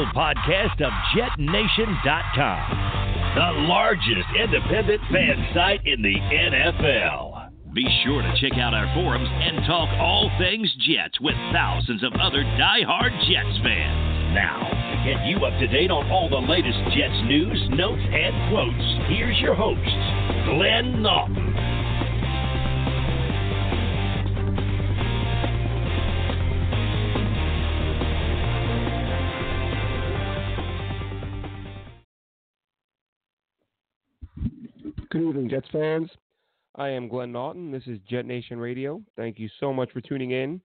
official podcast of JetNation.com, the largest independent fan site in the NFL. Be sure to check out our forums and talk all things Jets with thousands of other die-hard Jets fans. Now, to get you up to date on all the latest Jets news, notes, and quotes, here's your host, Glenn Naughton. Good evening, Jets fans. I am Glenn Naughton. This is Jet Nation Radio. Thank you so much for tuning in.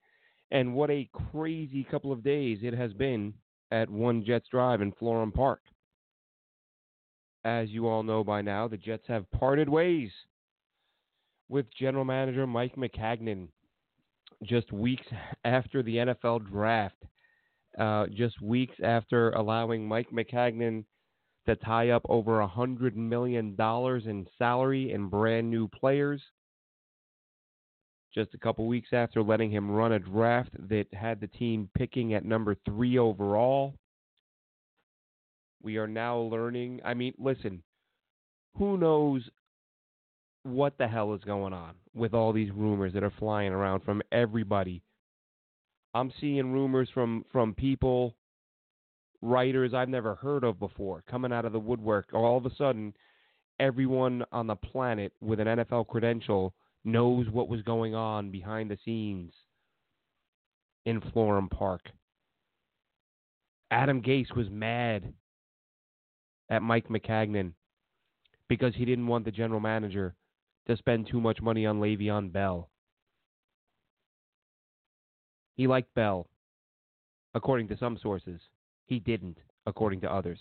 And what a crazy couple of days it has been at One Jets Drive in Florham Park. As you all know by now, the Jets have parted ways with general manager Mike Maccagnan just weeks after the NFL draft. Uh, just weeks after allowing Mike Maccagnan to tie up over a hundred million dollars in salary and brand new players. Just a couple weeks after letting him run a draft that had the team picking at number three overall. We are now learning. I mean, listen, who knows what the hell is going on with all these rumors that are flying around from everybody? I'm seeing rumors from from people writers I've never heard of before coming out of the woodwork. All of a sudden, everyone on the planet with an NFL credential knows what was going on behind the scenes in Florham Park. Adam Gase was mad at Mike Maccagnan because he didn't want the general manager to spend too much money on Le'Veon Bell. He liked Bell, according to some sources. He didn't, according to others.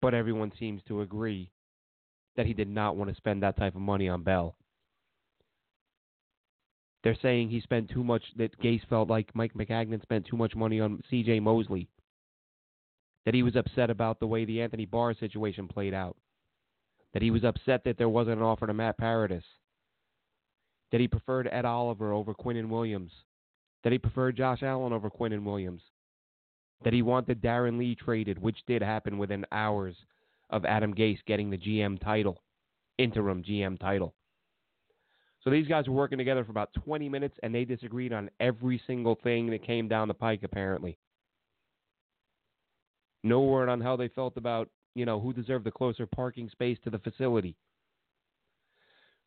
But everyone seems to agree that he did not want to spend that type of money on Bell. They're saying he spent too much, that Gase felt like Mike Maccagnan spent too much money on CJ Mosley. That he was upset about the way the Anthony Barr situation played out. That he was upset that there wasn't an offer to Matt Paradis. That he preferred Ed Oliver over Quinnen Williams. That he preferred Josh Allen over Quinnen Williams that he wanted Darron Lee traded, which did happen within hours of Adam Gase getting the GM title, interim GM title. So these guys were working together for about 20 minutes, and they disagreed on every single thing that came down the pike, apparently. No word on how they felt about, you know, who deserved the closer parking space to the facility.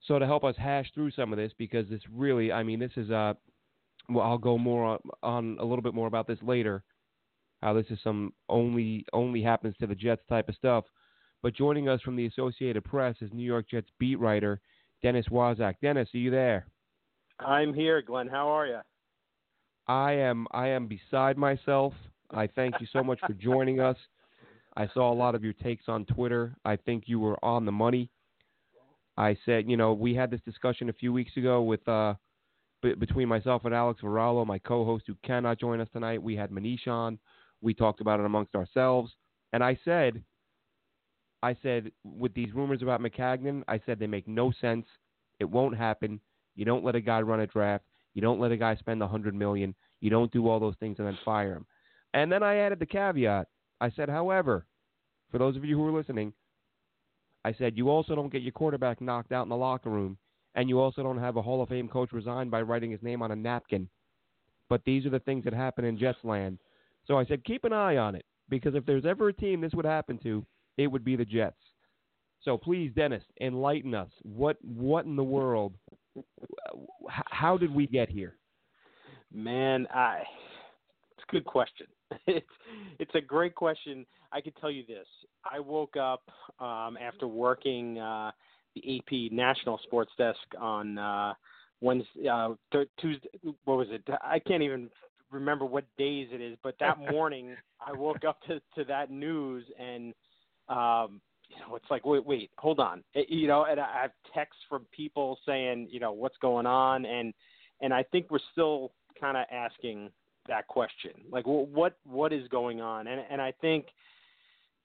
So to help us hash through some of this, because this really, I mean, this is, a, well, I'll go more on, on a little bit more about this later how this is some only only happens to the Jets type of stuff. But joining us from the Associated Press is New York Jets beat writer Dennis Waszak. Dennis, are you there? I'm here, Glenn. How are you? I am. I am beside myself. I thank you so much for joining us. I saw a lot of your takes on Twitter. I think you were on the money. I said, you know, we had this discussion a few weeks ago with uh, b- between myself and Alex Varallo, my co-host, who cannot join us tonight. We had Manish on. We talked about it amongst ourselves. And I said, I said, with these rumors about Maccagnan, I said they make no sense. It won't happen. You don't let a guy run a draft. You don't let a guy spend a hundred million. You don't do all those things and then fire him. And then I added the caveat. I said, however, for those of you who are listening, I said you also don't get your quarterback knocked out in the locker room, and you also don't have a Hall of Fame coach resign by writing his name on a napkin. But these are the things that happen in Jets land. So I said, keep an eye on it because if there's ever a team this would happen to, it would be the Jets. So please, Dennis, enlighten us. What what in the world? How did we get here? Man, I it's a good question. It's it's a great question. I can tell you this. I woke up um, after working uh, the AP National Sports Desk on uh, Wednesday, uh, th- Tuesday. What was it? I can't even remember what days it is, but that morning I woke up to to that news and um you know it's like wait wait hold on. It, you know and I have texts from people saying you know what's going on? And and I think we're still kind of asking that question. Like well, what what is going on? And and I think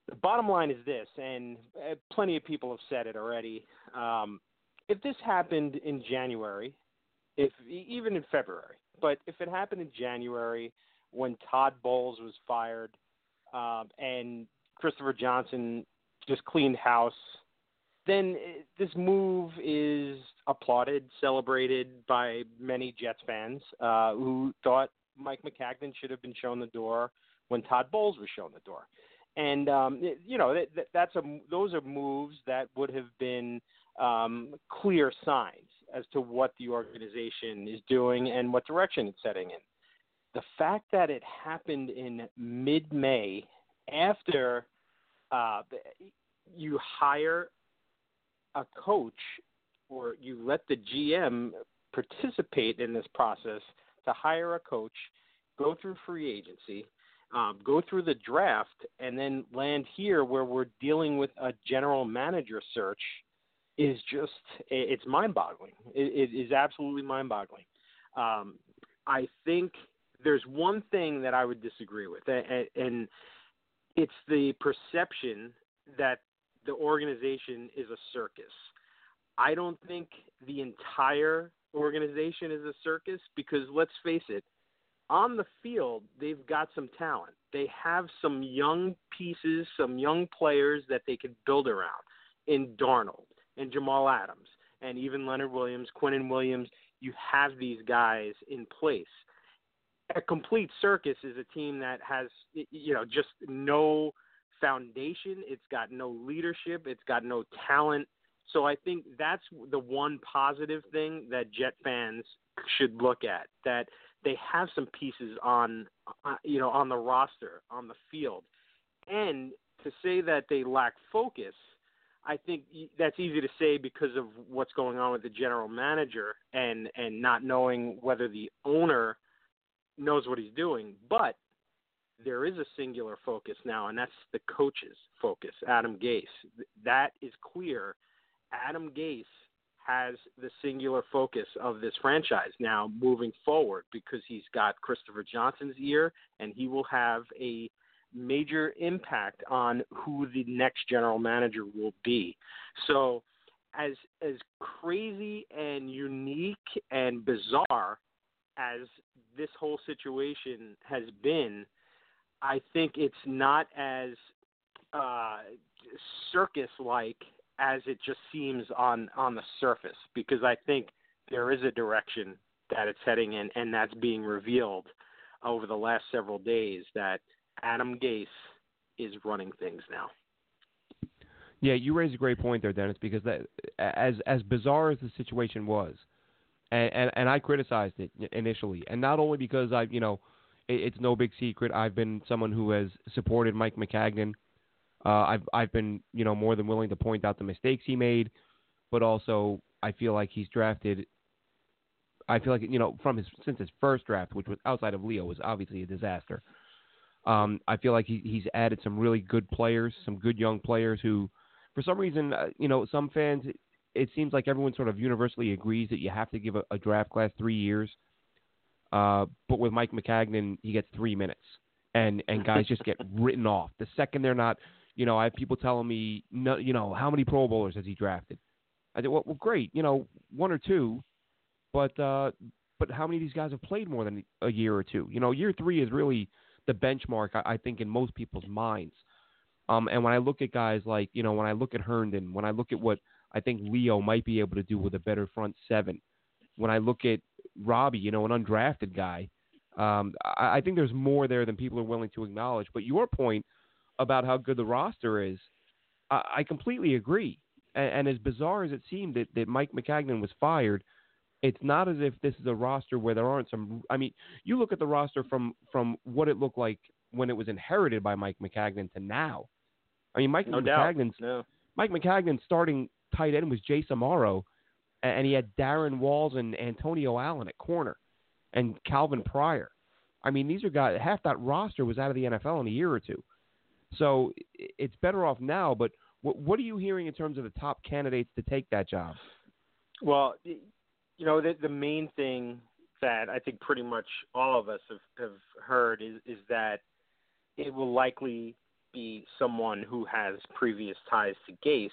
the bottom line is this and uh, plenty of people have said it already. Um if this happened in January if even in February but if it happened in January, when Todd Bowles was fired, um, and Christopher Johnson just cleaned house, then this move is applauded, celebrated by many Jets fans uh, who thought Mike Maccagnan should have been shown the door when Todd Bowles was shown the door. And um, you know that, that's a those are moves that would have been um, clear signs as to what the organization is doing and what direction it's setting in. The fact that it happened in mid-May after uh, you hire a coach or you let the GM participate in this process to hire a coach, go through free agency, um, go through the draft, and then land here where we're dealing with a general manager search is just it's mind-boggling. it, it is absolutely mind-boggling. Um, I think there's one thing that I would disagree with, and it's the perception that the organization is a circus. I don't think the entire organization is a circus because let's face it, on the field, they've got some talent. They have some young pieces, some young players that they can build around in Darnold and Jamal Adams and even Leonard Williams, Quinnen Williams. You have these guys in place. A complete circus is a team that has, you know, just no foundation. It's got no leadership. It's got no talent. So I think that's the one positive thing that Jet fans should look at that they have some pieces on uh, you know on the roster on the field and to say that they lack focus I think that's easy to say because of what's going on with the general manager and and not knowing whether the owner knows what he's doing. But there is a singular focus now and that's the coach's focus Adam Gase. That is clear. Adam Gase has the singular focus of this franchise. Now moving forward because he's got Christopher Johnson's ear and he will have a major impact on who the next general manager will be. So as as crazy and unique and bizarre as this whole situation has been, I think it's not as uh, circus like as it just seems on on the surface because I think there is a direction that it's heading in and that's being revealed over the last several days that Adam Gase is running things now. Yeah, you raise a great point there, Dennis, because that as as bizarre as the situation was, and and, and I criticized it initially, and not only because I, you know, it, it's no big secret. I've been someone who has supported Mike Maccagnan uh, I've I've been you know more than willing to point out the mistakes he made, but also I feel like he's drafted. I feel like you know from his since his first draft, which was outside of Leo, was obviously a disaster. Um, I feel like he, he's added some really good players, some good young players who, for some reason, uh, you know, some fans. It seems like everyone sort of universally agrees that you have to give a, a draft class three years. Uh, but with Mike Maccagnan, he gets three minutes, and and guys just get written off the second they're not you know, I have people telling me, no, you know, how many Pro Bowlers has he drafted? I said, well, well great, you know, one or two, but uh, but how many of these guys have played more than a year or two? You know, year three is really the benchmark, I, I think, in most people's minds. Um, and when I look at guys like, you know, when I look at Herndon, when I look at what I think Leo might be able to do with a better front seven, when I look at Robbie, you know, an undrafted guy, um, I, I think there's more there than people are willing to acknowledge. But your point – about how good the roster is, I, I completely agree. And, and, as bizarre as it seemed that, that Mike Maccagnan was fired, it's not as if this is a roster where there aren't some. I mean, you look at the roster from from what it looked like when it was inherited by Mike Maccagnan to now. I mean, Mike no Maccagnan's no. Mike Maccagnan's starting tight end was Jace Amaro, and he had Darrin Walls and Antonio Allen at corner, and Calvin Pryor. I mean, these are guys. Half that roster was out of the NFL in a year or two. So it's better off now. But what, what are you hearing in terms of the top candidates to take that job? Well, you know, the, the main thing that I think pretty much all of us have, have heard is, is that it will likely be someone who has previous ties to Gase,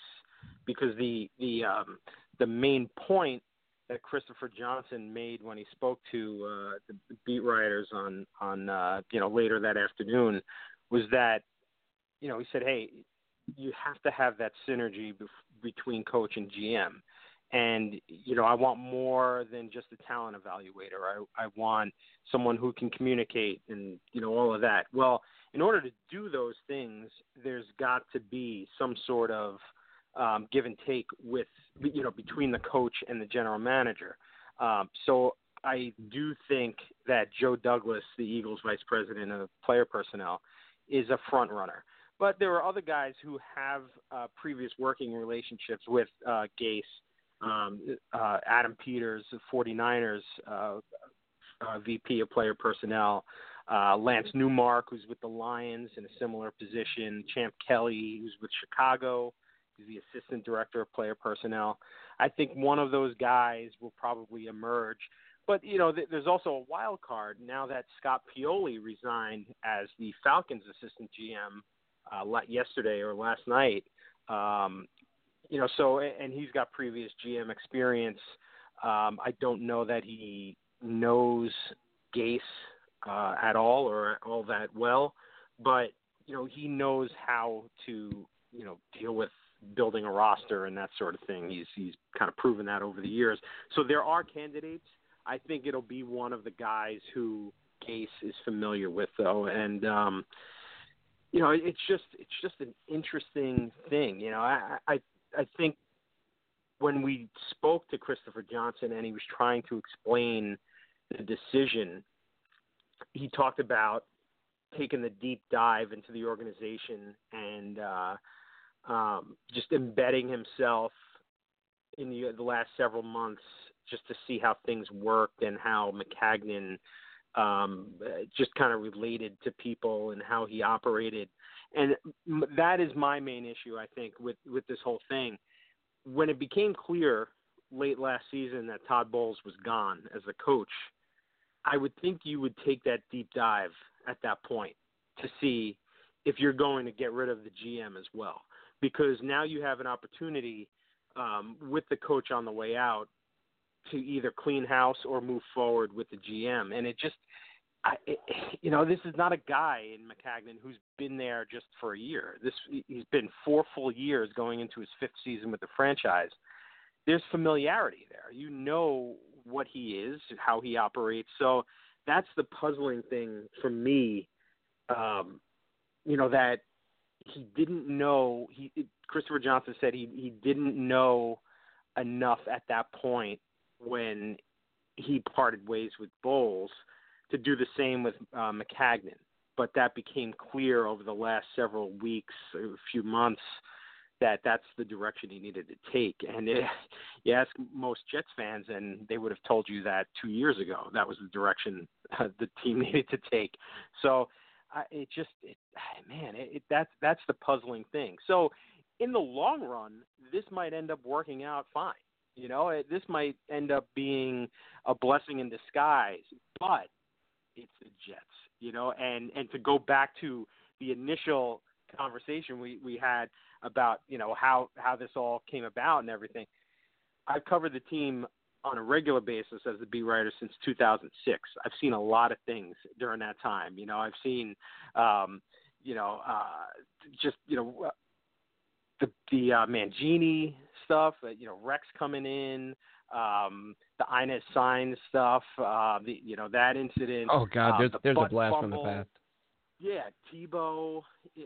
because the the um, the main point that Christopher Johnson made when he spoke to uh, the beat writers on on uh, you know later that afternoon was that you know he said, hey, you have to have that synergy bef- between coach and GM. And you know, I want more than just a talent evaluator. I I want someone who can communicate and you know all of that. Well, in order to do those things, there's got to be some sort of um, give and take with you know between the coach and the general manager. Um, so I do think that Joe Douglas, the Eagles vice president of player personnel, is a front runner. But there are other guys who have uh, previous working relationships with uh, Gase, um, uh, Adam Peters, 49ers uh, uh, VP of player personnel, uh, Lance Newmark, who's with the Lions in a similar position, Champ Kelly, who's with Chicago, He's the assistant director of player personnel. I think one of those guys will probably emerge. But you know, th- there's also a wild card now that Scott Pioli resigned as the Falcons assistant GM uh, yesterday or last night. Um, you know, so and he's got previous GM experience. Um, I don't know that he knows Gase uh, at all or all that well, but you know he knows how to you know deal with building a roster and that sort of thing. He's he's kind of proven that over the years. So there are candidates. I think it'll be one of the guys who Gase is familiar with, though, and um, you know, it's just it's just an interesting thing. You know, I I I think when we spoke to Christopher Johnson and he was trying to explain the decision, he talked about taking the deep dive into the organization and uh, um, just embedding himself in the, the last several months just to see how things worked and how Maccagnan um, just kind of related to people and how he operated. And that is my main issue, I think, with, with this whole thing. When it became clear late last season that Todd Bowles was gone as a coach, I would think you would take that deep dive at that point to see if you're going to get rid of the GM as well because now you have an opportunity um, with the coach on the way out to either clean house or move forward with the GM. And it just, It, you know, this is not a guy in Maccagnan who's been there just for a year. This he's been four full years going into his fifth season with the franchise. There's familiarity there. You know what he is, how he operates. So that's the puzzling thing for me. Um, you know that he didn't know he Christopher Johnson said he he didn't know enough at that point when he parted ways with Bowles to do the same with uh, Maccagnan. But that became clear over the last several weeks, a few months, that that's the direction he needed to take. And it, you ask most Jets fans, and they would have told you that two years ago. That was the direction uh, the team needed to take. So I, it just, it, man, it, it, that's that's the puzzling thing. So, in the long run, this might end up working out fine. You know, it, this might end up being a blessing in disguise, but it's the Jets. You know, and and to go back to the initial conversation we we had about you know how how this all came about and everything. I've covered the team on a regular basis as a beat writer since 2006. I've seen a lot of things during that time. You know, I've seen, um, you know, uh, just you know, uh, the the uh, Mangini stuff. Uh, you know, Rex coming in, um, the Ines Sainz stuff. Uh, the you know that incident. Oh God, there's uh, the there's a blast fumble. from the past. Yeah, Tebow,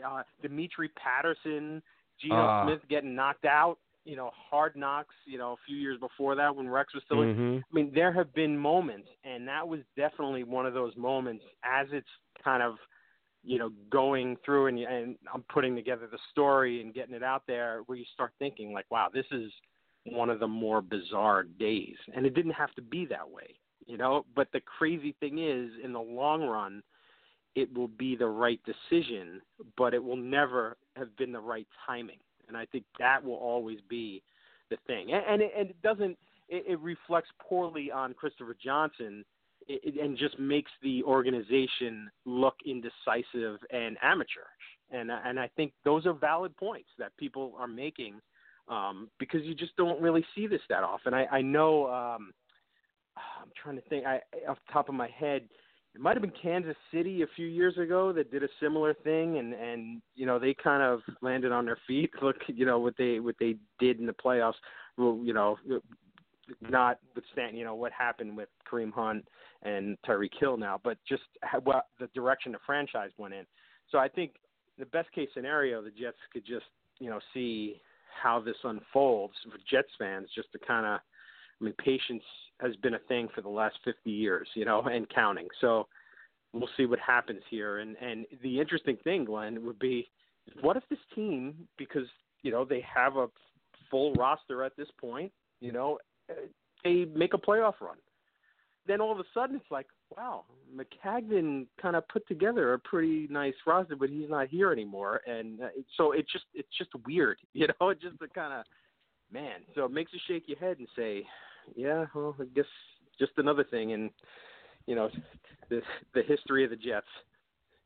uh, Dimitri Patterson, Geno Ah. Smith getting knocked out you know, hard knocks, you know, a few years before that when Rex was still in. Mhm. I mean, there have been moments, and that was definitely one of those moments as it's kind of, you know, going through and, and I'm putting together the story and getting it out there where you start thinking, like, wow, this is one of the more bizarre days. And it didn't have to be that way, you know, but the crazy thing is, in the long run, it will be the right decision, but it will never have been the right timing and I think that will always be the thing. And and it, and it doesn't it, it reflects poorly on Christopher Johnson. It, it, and just makes the organization look indecisive and amateur, and and I think those are valid points that people are making um, because you just don't really see this that often. I, I know. Um, I'm trying to think. I off the top of my head, it might have been Kansas City a few years ago that did a similar thing, and and you know they kind of landed on their feet. Look, you know what they what they did in the playoffs. Well, you know, not withstanding you know what happened with Kareem Hunt and Tyreek Hill now, but just how, what the direction the franchise went in. So I think the best case scenario, the Jets could just you know see how this unfolds for Jets fans, just to kind of, I mean, patience has been a thing for the last 50 years, you know, and counting. So we'll see what happens here. And and the interesting thing, Glenn, would be, what if this team, because you know they have a full roster at this point, you know, eh, they make a playoff run. Then all of a sudden it's like, wow, Maccagnan kind of put together a pretty nice roster, but he's not here anymore, and uh, so it's just it's just weird, you know. It's just a kind of man. So it makes you shake your head and say, yeah, well, I guess just another thing, and you know, the the history of the Jets.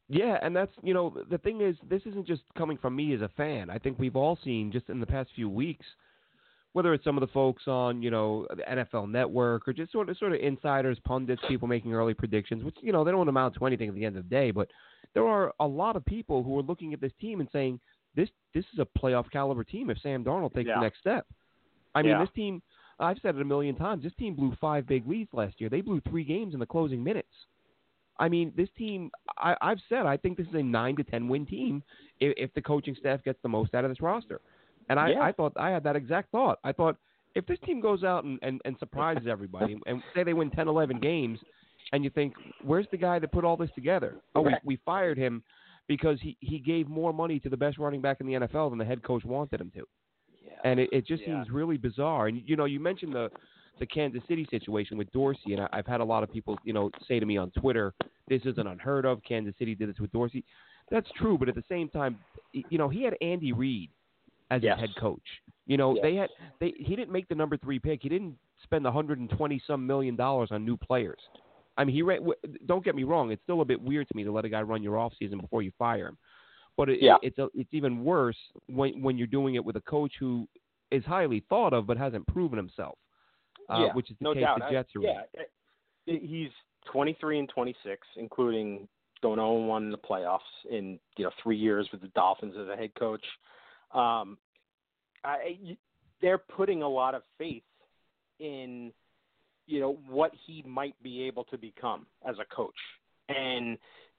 Yeah, and that's you know the thing is this isn't just coming from me as a fan. I think we've all seen just in the past few weeks whether it's some of the folks on you know the NFL Network or just sort of sort of insiders, pundits, people making early predictions, which you know they don't amount to anything at the end of the day, but there are a lot of people who are looking at this team and saying this this is a playoff caliber team if Sam Darnold takes yeah. the next step. I mean, yeah. this team. I've said it a million times. This team blew five big leads last year. They blew three games in the closing minutes. I mean, this team. I, I've said I think this is a nine to ten win team if, if the coaching staff gets the most out of this roster. And I, yeah. I thought I had that exact thought. I thought if this team goes out and, and, and surprises everybody and say they win 10, 11 games, and you think, where's the guy that put all this together? Oh, we, we fired him because he, he gave more money to the best running back in the NFL than the head coach wanted him to. Yeah. And it, it just yeah. seems really bizarre. And, you know, you mentioned the, the Kansas City situation with Dorsey, and I, I've had a lot of people, you know, say to me on Twitter, this isn't unheard of. Kansas City did this with Dorsey. That's true, but at the same time, you know, he had Andy Reid as yes. a head coach. You know, yes. they had they he didn't make the number three pick. He didn't spend 120 some million dollars on new players. I mean, he ran, don't get me wrong. It's still a bit weird to me to let a guy run your off season before you fire him. But it, yeah. it's a, it's even worse when when you're doing it with a coach who is highly thought of but hasn't proven himself. Uh, yeah, which is the no case doubt. the Jets I, are yeah, he's 23 and 26, including going 0 1 in the playoffs in you know three years with the Dolphins as a head coach. Um, I, they're putting a lot of faith in you know what he might be able to become as a coach, and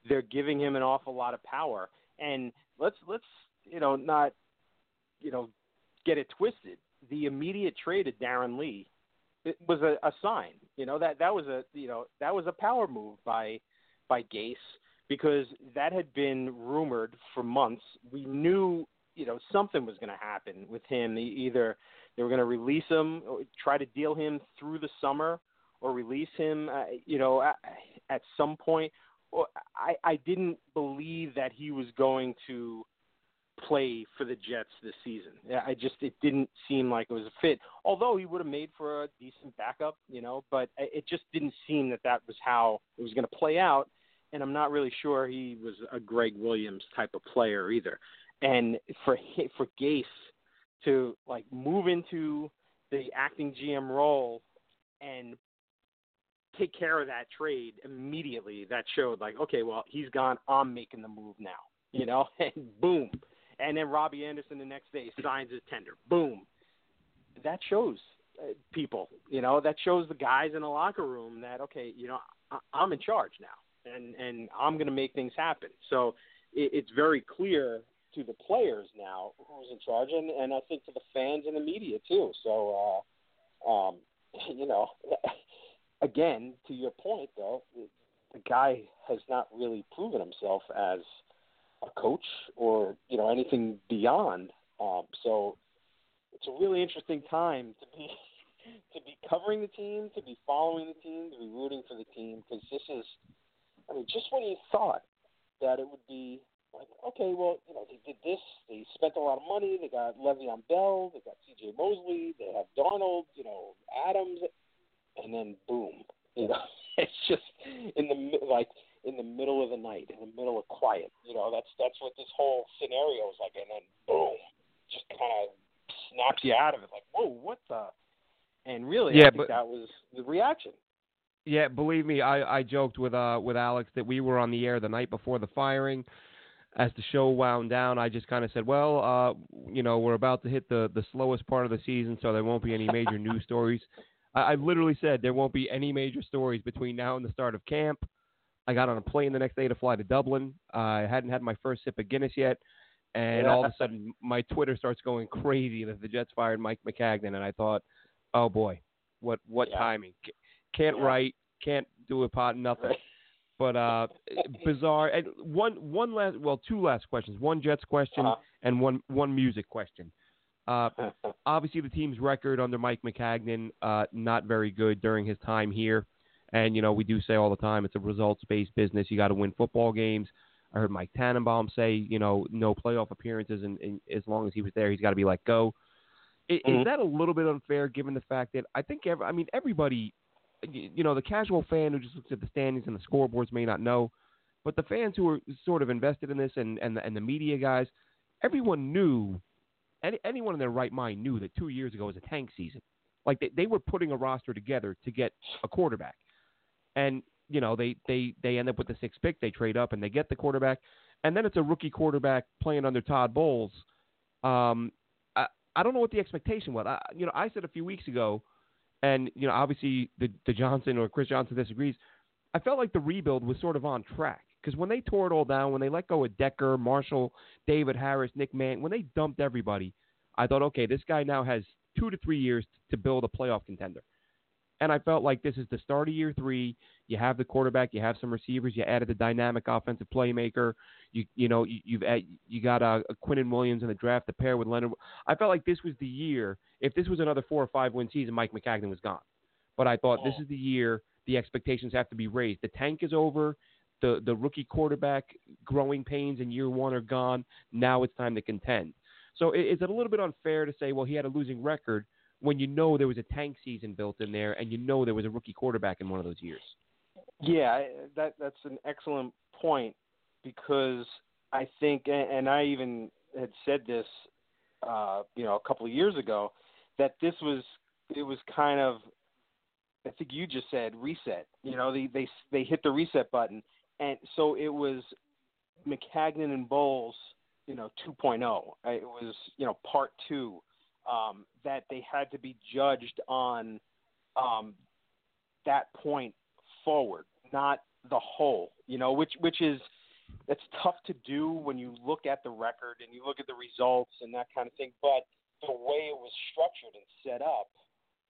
they're giving him an awful lot of power. And let's let's you know not you know get it twisted. The immediate trade of Darron Lee it was a, a sign. You know that that was a you know that was a power move by by Gase because that had been rumored for months. We knew you know something was going to happen with him. Either they were going to release him, or try to deal him through the summer, or release him, uh, you know, at, at some point. I, I didn't believe that he was going to play for the Jets this season. I just it didn't seem like it was a fit. Although he would have made for a decent backup, you know, but it just didn't seem that that was how it was going to play out. And I'm not really sure he was a Gregg Williams type of player either and for for Gase to like move into the acting GM role and take care of that trade immediately, that showed like, okay, well, he's gone. I'm making the move now, you know, and boom, and then Robbie Anderson the next day signs his tender, boom. That shows uh, people, you know, that shows the guys in the locker room that okay, you know, I, I'm in charge now, and and I'm going to make things happen. So it, it's very clear to the players now who's in charge, and, and I think to the fans and the media too. So, uh, um, you know, again, to your point though, the guy has not really proven himself as a coach or you know anything beyond. Um, so, it's a really interesting time to be to be covering the team, to be following the team, to be rooting for the team because this is, I mean, just when you thought that it would be like, okay, well, you know, they did this. They spent a lot of money. They got Le'Veon Bell. They got C.J. Mosley. They have Darnold. You know, Adams, and then boom. You know, it's just in the like in the middle of the night, in the middle of quiet. You know, that's that's what this whole scenario is like, and then boom, just kind of snaps you out of it. Like, whoa, what the? And really, Yeah, I think but- that was the reaction. Yeah, believe me, I, I joked with uh with Alex that we were on the air the night before the firing. As the show wound down, I just kind of said, "Well, uh, you know, we're about to hit the the slowest part of the season, so there won't be any major news stories." I, I literally said there won't be any major stories between now and the start of camp. I got on a plane the next day to fly to Dublin. I hadn't had my first sip of Guinness yet, and all of a sudden my Twitter starts going crazy that the Jets fired Mike Maccagnan, and I thought, "Oh boy, what what Yeah. timing? Can't Yeah. write, can't do a pot, nothing." But uh, bizarre. And one one last, well, two last questions. One Jets question Uh-huh. and one one music question. Uh, obviously, the team's record under Mike Maccagnan uh, not very good during his time here. And you know, we do say all the time it's a results-based business. You got to win football games. I heard Mike Tannenbaum say, you know, no playoff appearances, and, and as long as he was there, he's got to be let go. Is, Mhm. that a little bit unfair, given the fact that I think, every, I mean, everybody, you know, the casual fan who just looks at the standings and the scoreboards may not know, but the fans who are sort of invested in this and and the, and the media guys, everyone knew, any, anyone in their right mind knew that two years ago was a tank season. Like they, they were putting a roster together to get a quarterback, and you know they they they end up with the sixth pick, they trade up and they get the quarterback, and then it's a rookie quarterback playing under Todd Bowles. Um, I I don't know what the expectation was. I, you know, I said a few weeks ago, and you know, obviously the the Johnson or Chris Johnson disagrees. I felt like the rebuild was sort of on track because when they tore it all down, when they let go of Decker, Marshall, David Harris, Nick Mann, when they dumped everybody, I thought, okay, this guy now has two to three years to build a playoff contender. And I felt like this is the start of year three. You have the quarterback, you have some receivers, you added the dynamic offensive playmaker. You you know you, you've add, you got uh, a Quinnen Williams in the draft to pair with Leonard. I felt like this was the year. If this was another four or five win season, Mike Maccagnan was gone. But I thought this oh. is the year the expectations have to be raised. The tank is over. The the rookie quarterback growing pains in year one are gone. Now it's time to contend. So is it a little bit unfair to say, well, he had a losing record when you know there was a tank season built in there and you know there was a rookie quarterback in one of those years? Yeah, that that's an excellent point because I think, and I even had said this, uh, you know, a couple of years ago, that this was it was kind of, I think you just said reset. You know, they they they hit the reset button, and so it was Maccagnan and Bowles, you know, 2.0. Uh, It was you know part two um, that they had to be judged on um, that point forward, not the whole. You know, which which is that's tough to do when you look at the record and you look at the results and that kind of thing. But the way it was structured and set up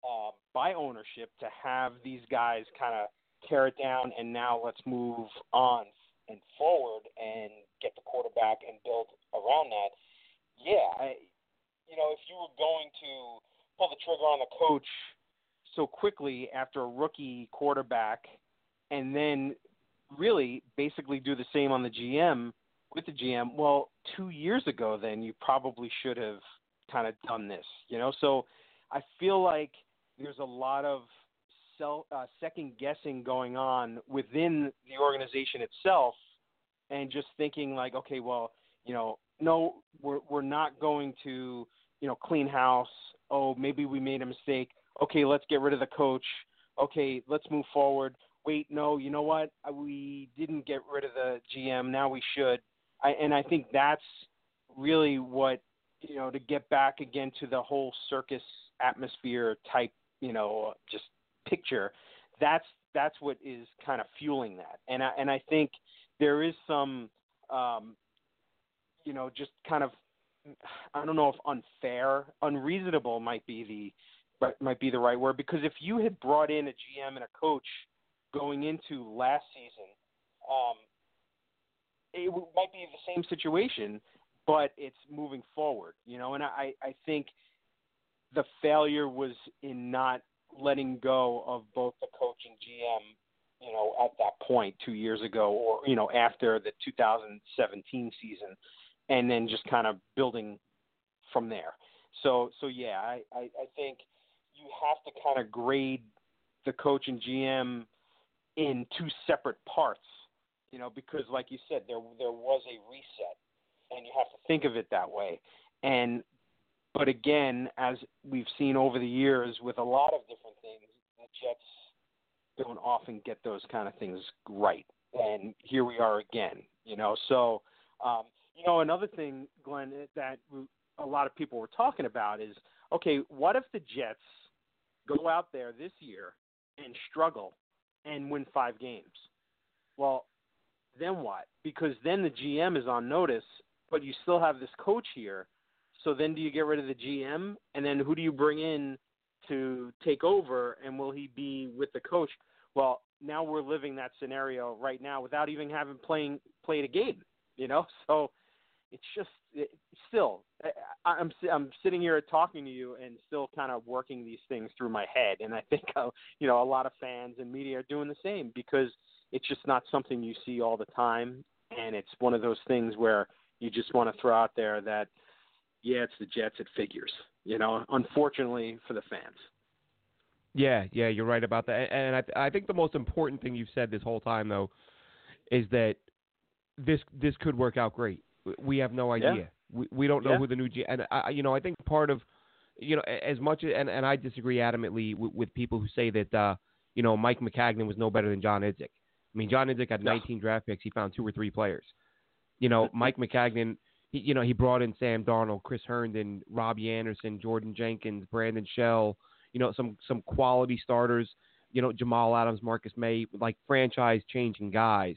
um, by ownership to have these guys kind of tear it down and now let's move on and forward and get the quarterback and build around that. Yeah, I, you know, if you were going to pull the trigger on the coach so quickly after a rookie quarterback and then really basically do the same on the GM with the GM, well, two years ago then you probably should have kind of done this, you know? So I feel like there's a lot of self, uh, second guessing going on within the organization itself and just thinking like, okay, well, you know, no, we're, we're not going to, you know, clean house. Oh, maybe we made a mistake. Okay, let's get rid of the coach. Okay, let's move forward. Wait, no, you know what? Uh, We didn't get rid of the GM. Now we should. I, and I think that's really what you know to get back again to the whole circus atmosphere type, you know, just picture. That's that's what is kind of fueling that. And I and I think there is some, um, you know, just kind of I don't know if unfair, unreasonable might be the might be the right word because if you had brought in a GM and a coach going into last season, um, it w- might be the same situation, but it's moving forward, you know. And I I think the failure was in not letting go of both the coach and GM, you know, at that point two years ago, or you know after the 2017 season, and then just kind of building from there. So so yeah, I, I, I think you have to kind of grade the coach and GM in two separate parts, you know, because like you said, there there was a reset, and you have to think of it that way. And but again, as we've seen over the years with a lot of different things, the Jets don't often get those kind of things right. And here we are again, you know. So, um, you know, another thing, Glenn, that a lot of people were talking about is okay, what if the Jets go out there this year and struggle and win five games? Well, then what? Because then the GM is on notice, but you still have this coach here. So then do you get rid of the GM? And then who do you bring in to take over? And will he be with the coach? Well, now we're living that scenario right now without even having playing played a game. You know, so it's just it, still I, I'm I'm sitting here talking to you and still kind of working these things through my head, and I think uh, you know a lot of fans and media are doing the same because it's just not something you see all the time, and it's one of those things where you just want to throw out there that yeah, it's the Jets, it figures, you know. Unfortunately for the fans. Yeah, yeah, you're right about that, and I I think the most important thing you've said this whole time though is that this this could work out great. We have no idea. Yeah. We we don't know yeah. who the new G and I you know I think part of you know as much and and I disagree adamantly with, with people who say that uh you know Mike Maccagnan was no better than John Idzik. I mean, John Idzik had 19 draft picks. He found two or three players. You know, Mike Maccagnan, he, you know, he brought in Sam Darnold, Chris Herndon, Robbie Anderson, Jordan Jenkins, Brandon Shell. You know, some some quality starters. You know, Jamal Adams, Marcus Maye, like franchise changing guys.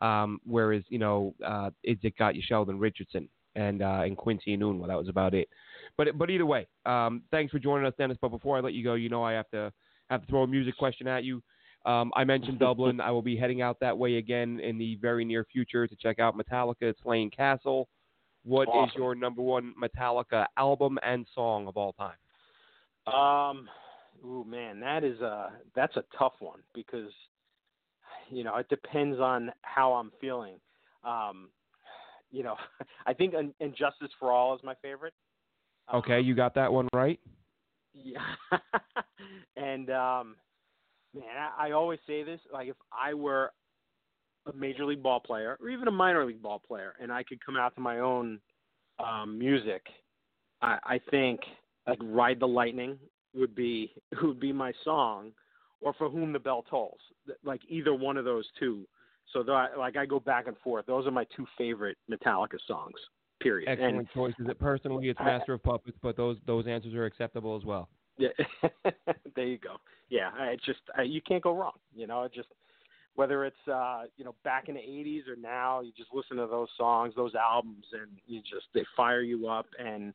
Um, whereas you know, uh, Idzik got you Sheldon Richardson and uh, and Quincy Enunwa. That was about it. But but either way, um, thanks for joining us, Dennis. But before I let you go, you know I have to have to throw a music question at you. Um, I mentioned Dublin. I will be heading out that way again in the very near future to check out Metallica at Slane Castle. What awesome. is your number one Metallica album and song of all time? Um, ooh man, that is a that's a tough one because you know it depends on how I'm feeling. Um, you know, I think "And Justice for All" is my favorite. Okay, um, you got that one right. Yeah, and um, man, I, I always say this: like if I were a major league ball player or even a minor league ball player, and I could come out to my own um, music, I, I think like "Ride the Lightning" would be would be my song, or "For Whom the Bell Tolls." Like either one of those two. So like I go back and forth. Those are my two favorite Metallica songs. Period. Excellent and, choices. Personally, it's Master of Puppets, but those those answers are acceptable as well. Yeah, there you go. Yeah, it's just uh, you can't go wrong. You know, it just whether it's uh, you know back in the '80s or now, you just listen to those songs, those albums, and you just they fire you up, and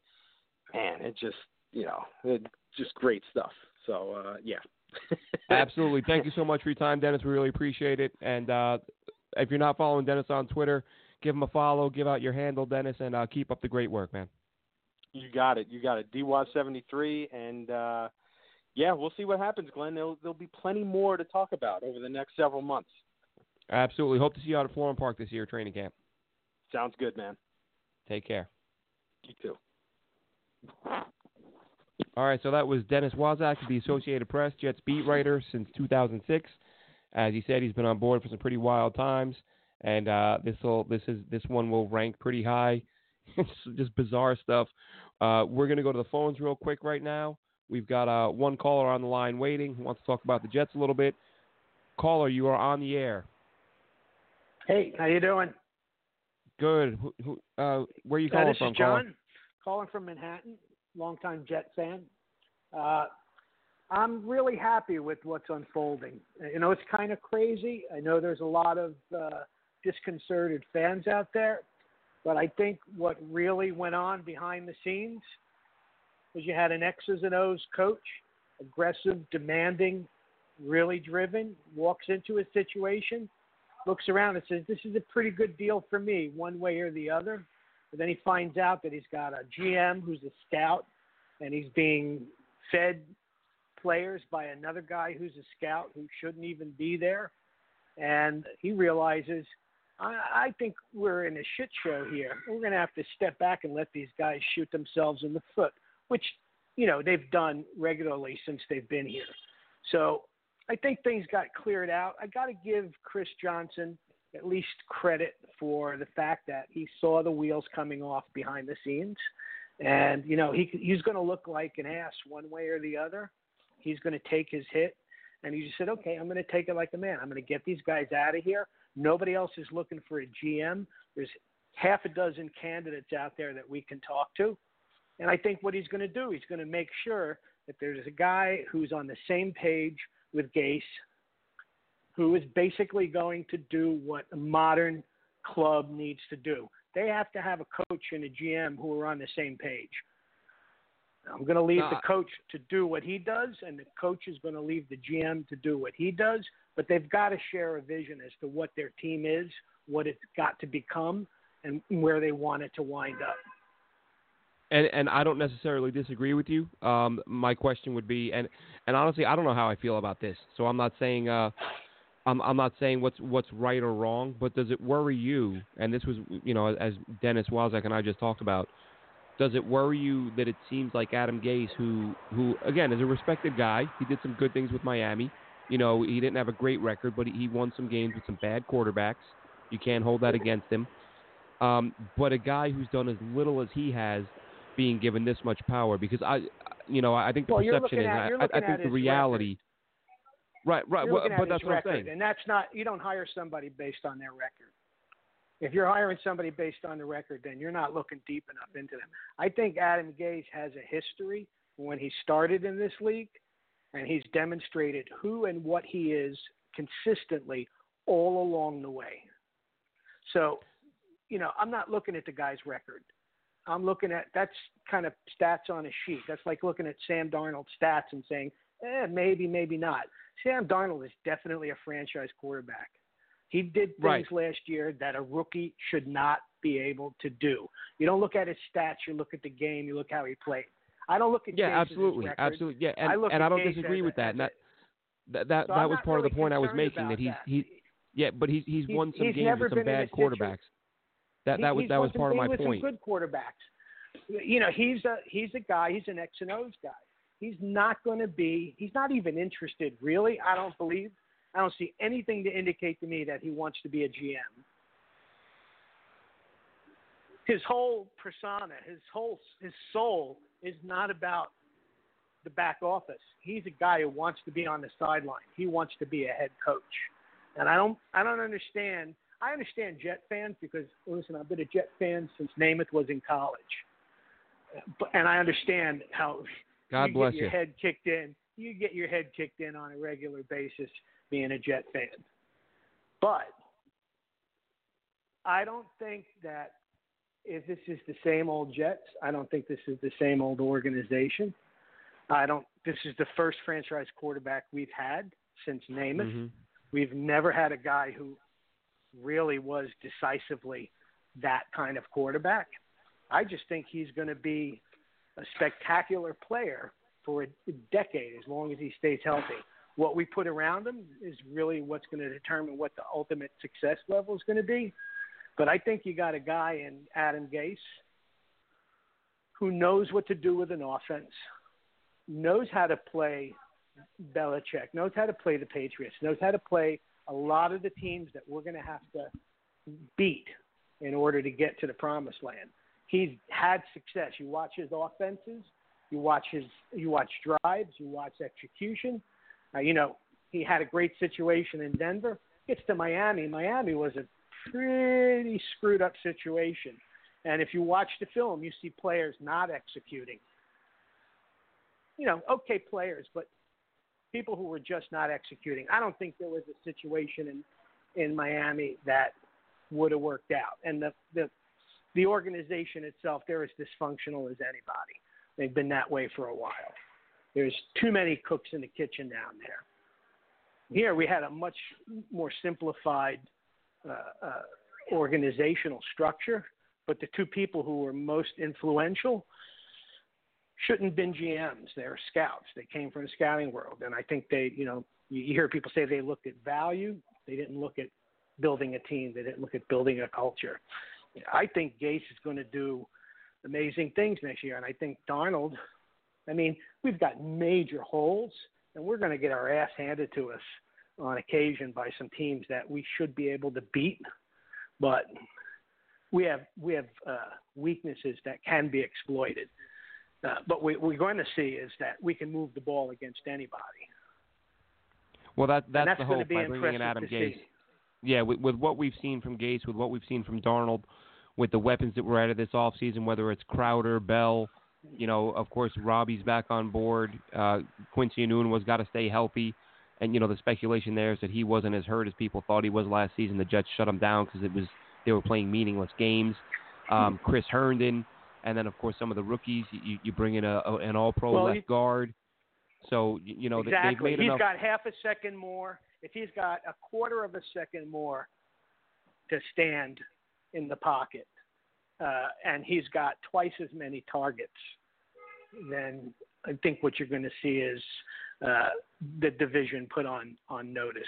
man, it just you know, it, just great stuff. So uh, yeah. Absolutely. Thank you so much for your time, Dennis. We really appreciate it. And uh, if you're not following Dennis on Twitter, give him a follow, give out your handle, Dennis, and uh, keep up the great work, man. You got it. You got it. DY73. and uh, yeah, we'll see what happens, Glenn. There'll, there'll be plenty more to talk about over the next several months. Absolutely. Hope to see you out at Florham Park this year, training camp. Sounds good, man. Take care. You too. All right, so that was Dennis Waszak, the Associated Press Jets beat writer since 2006. As he said, he's been on board for some pretty wild times, and uh, this will this is this one will rank pretty high. it's just bizarre stuff. Uh, we're going to go to the phones real quick right now. We've got uh, one caller on the line waiting who wants to talk about the Jets a little bit. Caller, you are on the air. Hey, how you doing? Good. Who, who, uh, where are you uh, calling this from? is John, caller? calling from Manhattan, longtime Jet fan. Uh, I'm really happy with what's unfolding. You know, it's kind of crazy. I know there's a lot of uh, disconcerted fans out there, but I think what really went on behind the scenes was you had an X's and O's coach, aggressive, demanding, really driven, walks into a situation, looks around and says, This is a pretty good deal for me, one way or the other. But then he finds out that he's got a GM who's a scout and he's being fed players by another guy who's a scout who shouldn't even be there. And he realizes I, I think we're in a shit show here. We're going to have to step back and let these guys shoot themselves in the foot, which, you know, they've done regularly since they've been here. So I think things got cleared out. I got to give Chris Johnson at least credit for the fact that he saw the wheels coming off behind the scenes And you know he he's going to look like an ass one way or the other. He's going to take his hit, and he just said, "Okay, I'm going to take it like a man. I'm going to get these guys out of here. Nobody else is looking for a GM. There's half a dozen candidates out there that we can talk to, and I think what he's going to do, he's going to make sure that there's a guy who's on the same page with Gase, who is basically going to do what a modern club needs to do. They have to have a coach and a GM who are on the same page. I'm going to leave the coach to do what he does, and the coach is going to leave the GM to do what he does. But they've got to share a vision as to what their team is, what it's got to become, and where they want it to wind up. And and I don't necessarily disagree with you. Um, my question would be, and and honestly, I don't know how I feel about this. So I'm not saying uh, I'm I'm not saying what's what's right or wrong, but does it worry you? And this was you know as Dennis Waszak and I just talked about. Does it worry you that it seems like Adam Gase, who who again is a respected guy, he did some good things with Miami. You know, he didn't have a great record, but he won some games with some bad quarterbacks. You can't hold that against him. Um, but a guy who's done as little as he has being given this much power because I, you know, I think the well, perception is, at, I, I, think the reality. Record. Right, right, well, but that's record, what I'm saying. And that's not you don't hire somebody based on their record. If you're hiring somebody based on the record, then you're not looking deep enough into them. I think Adam Gase has a history when he started in this league, and he's demonstrated who and what he is consistently all along the way. So, you know, I'm not looking at the guy's record. I'm looking at that's kind of stats on a sheet. That's like looking at Sam Darnold's stats and saying, eh, maybe, maybe not. Sam Darnold is definitely a franchise quarterback. He did things right. last year that a rookie should not be able to do. You don't look at his stats, you look at the game, you look how he played. I don't look at yeah, Gase's absolutely, absolutely, yeah, and, I and I don't disagree with that. And that that that, so that was part really of the point I was making. That he's that. he, yeah, but he's he's, He's- won some he's games with some bad quarterbacks. That He- that was that was part of my with point. Some good quarterbacks. You know, he's a he's a guy. He's an X and O's guy. He's not going to be. He's not even interested, really. I don't believe. I don't see anything to indicate to me that he wants to be a GM. His whole persona, his whole his soul is not about the back office. He's a guy who wants to be on the sideline. He wants to be a head coach. And I don't I don't understand I understand Jet fans because listen, I've been a Jet fan since Namath was in college. But, and I understand how God you bless get your you. head kicked in. You get your head kicked in on a regular basis being a Jet fan. But I don't think that if this is the same old Jets, I don't think this is the same old organization. I don't. This is the first franchise quarterback we've had since Namath. Mhm. We've never had a guy who really was decisively that kind of quarterback. I just think he's going to be a spectacular player for a decade as long as he stays healthy. What we put around him is really what's going to determine what the ultimate success level is going to be. But I think you got a guy in Adam Gase who knows what to do with an offense, knows how to play Belichick, knows how to play the Patriots, knows how to play a lot of the teams that we're going to have to beat in order to get to the promised land. He's had success. You watch his offenses, you watch his, you watch drives, you watch execution. Uh, you know, he had a great situation in Denver. Gets to Miami. Miami was a pretty screwed up situation. And if you watch the film, you see players not executing. You know, okay players, but people who were just not executing. I don't think there was a situation in in Miami that would have worked out. And the the the organization itself, they're as dysfunctional as anybody. They've been that way for a while. There's too many cooks in the kitchen down there. Here we had a much more simplified uh, uh, organizational structure, but the two people who were most influential shouldn't have been GMs. They're scouts. They came from the scouting world, and I think they, you know, you hear people say they looked at value. They didn't look at building a team. They didn't look at building a culture. I think Gase is going to do amazing things next year, and I think Darnold. I mean, we've got major holes, and we're going to get our ass handed to us on occasion by some teams that we should be able to beat. But we have we have uh, weaknesses that can be exploited. Uh, but what we're going to see is that we can move the ball against anybody. Well, that that's, that's the hope by bringing in Adam Gase. see. Yeah, with, with what we've seen from Gase, with what we've seen from Darnold, with the weapons that were added this offseason, whether it's Crowder, Bell, you know, of course Robbie's back on board. Uh, Quincy was got to stay healthy, and you know the speculation there is that he wasn't as hurt as people thought he was last season. The Jets shut him down because it was they were playing meaningless games. Um, Chris Herndon, and then of course some of the rookies. You, you bring in a, a an All-Pro Well, left he- guard. So you know exactly. they've made He's enough. got half a second more. If he's got a quarter of a second more to stand in the pocket, uh, and he's got twice as many targets, then I think what you're going to see is uh, the division put on on notice.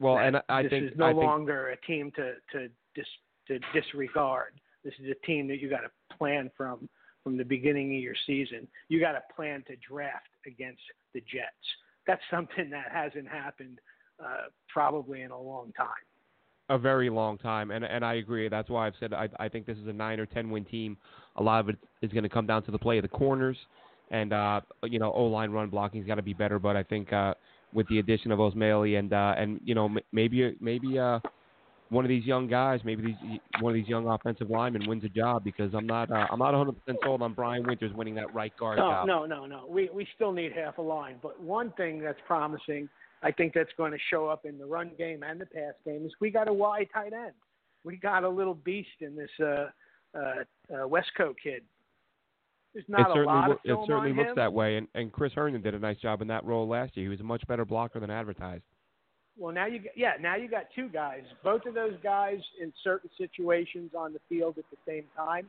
well, and I, I this think is no I think longer a team to to dis, to disregard. This is a team that you got to plan from from the beginning of your season. You got to plan to draft against the Jets. That's something that hasn't happened uh, probably in a long time. A very long time, and and I agree. That's why I've said I I think this is a nine or ten win team. A lot of it is going to come down to the play of the corners, and uh, you know O line run blocking's got to be better. But I think uh, with the addition of Osemele and uh, and you know m- maybe maybe uh, one of these young guys, maybe these one of these young offensive linemen wins a job because I'm not uh, I'm not 100 percent sold on Brian Winters winning that right guard No, job. no, no, no. We we still need half a line. But one thing that's promising, I think that's going to show up in the run game and the pass game is we got a wide tight end. We got a little beast in this uh, uh, uh, Wesco kid. There's not it a certainly lot of it certainly on looks him. that way, and and Chris Herndon did a nice job in that role last year. He was a much better blocker than advertised. Well, now you got, yeah, now you got two guys. Both of those guys in certain situations on the field at the same time.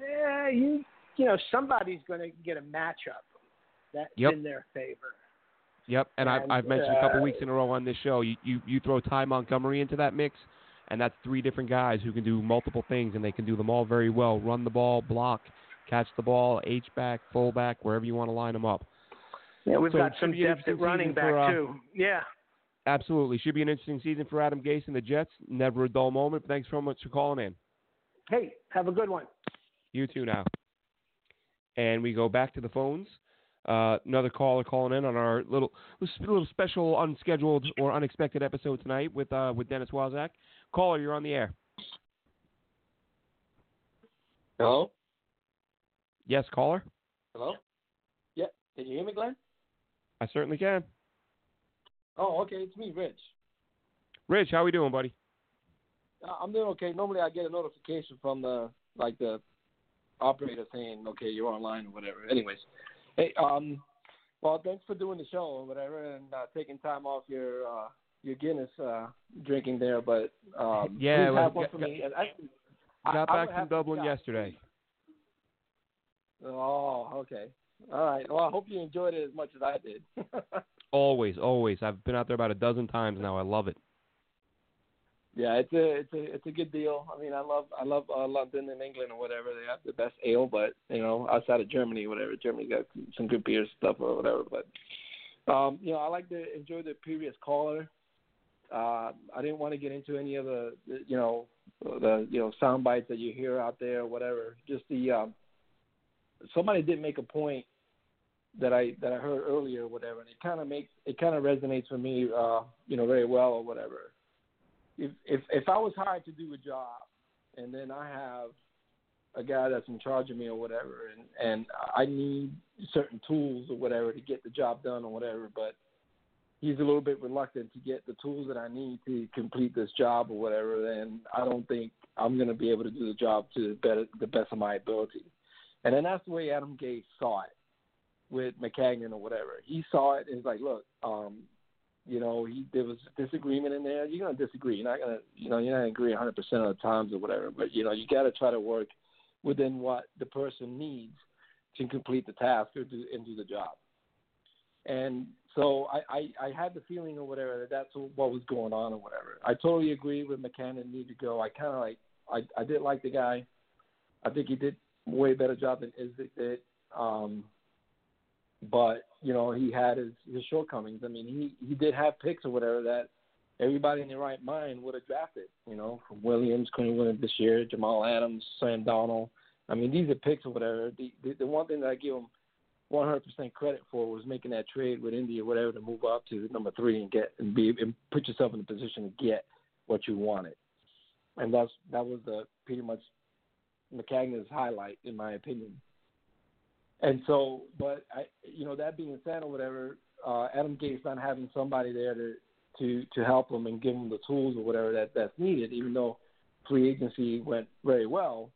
Yeah, you you know somebody's going to get a matchup that's Yep. in their favor. Yep, and, I've And, I've mentioned a couple uh, weeks in a row on this show. You, you you throw Ty Montgomery into that mix, and that's three different guys who can do multiple things, and they can do them all very well. Run the ball, block, catch the ball, H back, fullback, wherever you want to line them up. Yeah, we've So got some depth at running back for, uh, too. Yeah. Absolutely, should be an interesting season for Adam Gase and the Jets. Never a dull moment. Thanks so much for calling in. Hey, have a good one. You too now. And we go back to the phones. Uh, another caller calling in on our little little special unscheduled or unexpected episode tonight with uh, with Dennis Waszak. Caller, you're on the air. Hello? Yes, caller. Hello? Yeah. Can you hear me, Glenn? I certainly can. Oh, okay. It's me, Rich. Rich, how we doing, buddy? Uh, I'm doing okay. Normally, I get a notification from the like the operator saying, "Okay, you're online" or whatever. Anyways, hey, um, well, thanks for doing the show or whatever, and uh, taking time off your uh, your Guinness uh, drinking there. But um, Yeah, well, have one got- for me. And actually, I- Got I back would from Dublin yesterday. Oh, okay. All right. Well, I hope you enjoyed it as much as I did. Always, always. I've been out there about a dozen times now. I love it. Yeah, it's a it's a it's a good deal. I mean, I love I love uh, London and England or whatever. They have the best ale, but you know, outside of Germany, whatever. Germany got some good beer stuff or whatever. But um, you know, I like to enjoy the previous caller. Uh, I didn't want to get into any of the, you know the you know sound bites that you hear out there or whatever. Just the um, somebody did make a point that I that I heard earlier or whatever, and it kind of makes it kind of resonates with me, uh, you know, very well or whatever if if if I was hired to do a job and then I have a guy that's in charge of me or whatever and and I need certain tools or whatever to get the job done or whatever but he's a little bit reluctant to get the tools that I need to complete this job or whatever then I don't think I'm going to be able to do the job to the better the best of my ability. And then that's the way Adam Gase saw it with Maccagnan or whatever. He saw it and he's like look um you know, he there was disagreement in there. You're gonna disagree. You're not gonna, you know, you're not gonna agree 100 percent of the times or whatever. But you know, you got to try to work within what the person needs to complete the task or do and do the job. And so I, I, I had the feeling or whatever that that's what was going on or whatever. I totally agree with McCann need to go. I kind of like I I did like the guy. I think he did way better job than Idzik did. Um, but you know he had his his shortcomings. I mean he he did have picks or whatever that everybody in their right mind would have drafted. You know, from Williams, Williams this year, Jamal Adams, Sam Darnold. I mean, these are picks or whatever. The, the the one thing that I give him 100% credit for was making that trade with Indy, or whatever to move up to number three and get and be and put yourself in a position to get what you wanted. And that's that was the pretty much Maccagnan's highlight in my opinion. And so, but I, you know, that being said or whatever, uh, Adam Gase not having somebody there to to to help him and give him the tools or whatever that that's needed, even though free agency went very well,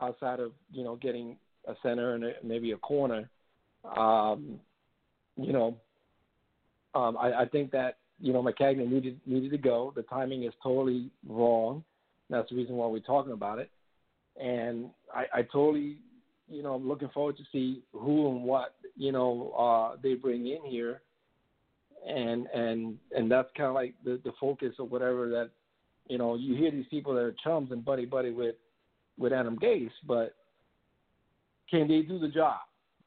outside of you know getting a center and a, maybe a corner, um, you know, um, I, I think that you know Maccagnan needed needed to go. The timing is totally wrong. That's the reason why we're talking about it. And I, I totally you know, I'm looking forward to see who and what you know uh, they bring in here, and and and that's kind of like the the focus or whatever that you know you hear these people that are chums and buddy buddy with with Adam Gase, but can they do the job?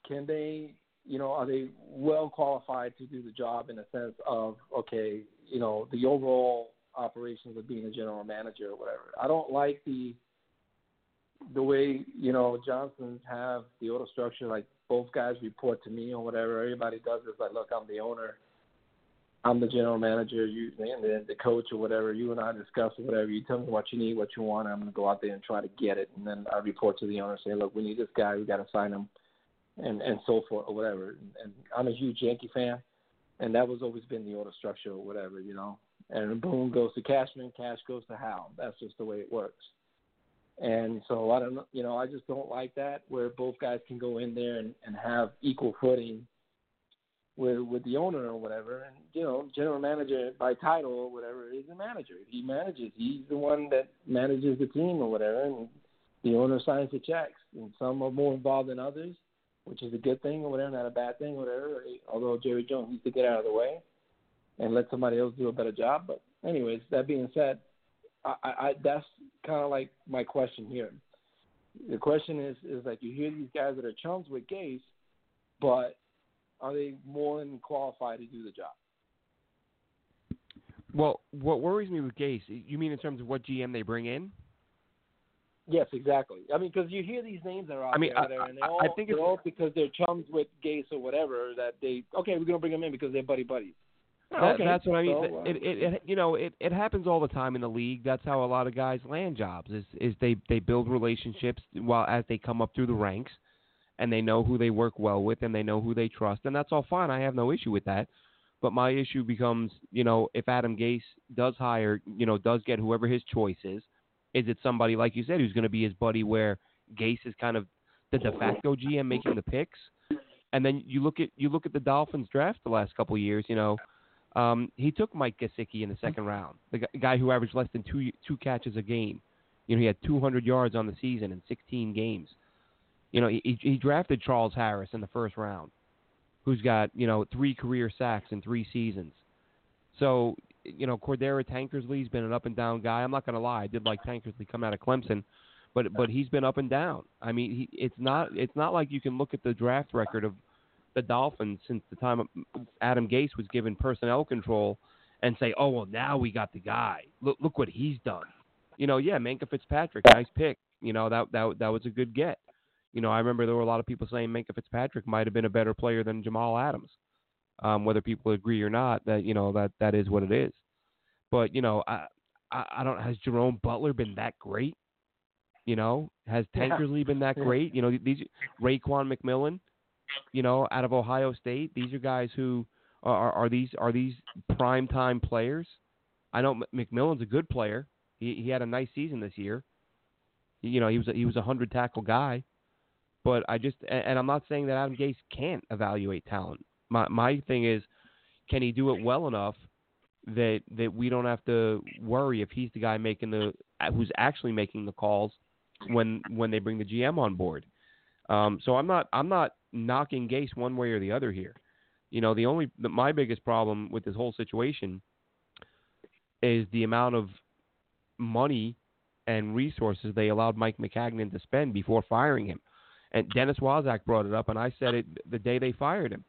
Can they you know are they well qualified to do the job in the sense of okay you know the overall operations of being a general manager or whatever. I don't like the the way you know Johnsons have the auto structure, like both guys report to me or whatever. Everybody does is like, look, I'm the owner, I'm the general manager, you and the, the coach or whatever. You and I discuss whatever. You tell me what you need, what you want. I'm to go out there and try to get it, and then I report to the owner, say, look, we need this guy, we got to sign him, and and so forth or whatever. And, and I'm a huge Yankee fan, and that was always been the order structure or whatever, you know. And boom goes to Cashman, cash goes to Hal. That's just the way it works. And so I don't you know, I just don't like that where both guys can go in there and, and have equal footing with with the owner or whatever. And you know, general manager by title or whatever is a manager. He manages. He's the one that manages the team or whatever, and the owner signs the checks. And some are more involved than others, which is a good thing or whatever, not a bad thing or whatever. Although Jerry Jones needs to get out of the way and let somebody else do a better job. But anyways, that being said, I, I that's kind of like my question here. The question is is like you hear these guys that are chums with Gase, but are they more than qualified to do the job? Well, what worries me with Gase, you mean in terms of what GM they bring in? Yes, exactly. I mean, because you hear these names that are out I mean, there, I, and they all, I think they're it's all because they're chums with Gase or whatever. That they okay, we're gonna bring them in because they're buddy buddies. That, okay. That's what I mean. So, uh, it, it, it, you know, it, it happens all the time in the league. That's how a lot of guys land jobs. Is is they they build relationships while as they come up through the ranks, and they know who they work well with, and they know who they trust, and that's all fine. I have no issue with that. But my issue becomes, you know, if Adam Gase does hire, you know, does get whoever his choice is, is it somebody like you said who's going to be his buddy, where Gase is kind of the de facto GM making the picks, and then you look at you look at the Dolphins draft the last couple of years, you know. Um, he took Mike Gesicki in the second round, the guy who averaged less than two two catches a game. You know, he had 200 yards on the season in 16 games. You know, he, he drafted Charles Harris in the first round, who's got you know three career sacks in three seasons. So, you know, Cordrea Tankersley's been an up and down guy. I'm not going to lie, I did like Tankersley coming out of Clemson, but but he's been up and down. I mean, he, it's not it's not like you can look at the draft record of the Dolphins since the time Adam Gase was given personnel control and say, oh well, now we got the guy. Look look what he's done. You know, yeah, Minkah Fitzpatrick, nice pick. You know that that that was a good get. You know, I remember there were a lot of people saying Minkah Fitzpatrick might have been a better player than Jamal Adams. Um, whether people agree or not, that you know that that is what it is. But you know, I I, I don't. Has Jerome Butler been that great? You know, has Yeah. Tankersley been that Yeah. great? You know, these Raekwon McMillan, you know, out of Ohio State. These are guys who are, are, these are these prime time players. I know McMillan's a good player. He he had a nice season this year. You know, he was a, he was a hundred tackle guy. But I just and, and I'm not saying that Adam Gase can't evaluate talent. My my thing is, can he do it well enough that that we don't have to worry if he's the guy making the who's actually making the calls when when they bring the GM on board. Um, so I'm not I'm not knocking Gase one way or the other here. You know, the only the, my biggest problem with this whole situation is the amount of money and resources they allowed Mike Maccagnan to spend before firing him. And Dennis Waszak brought it up, and I said it the day they fired him.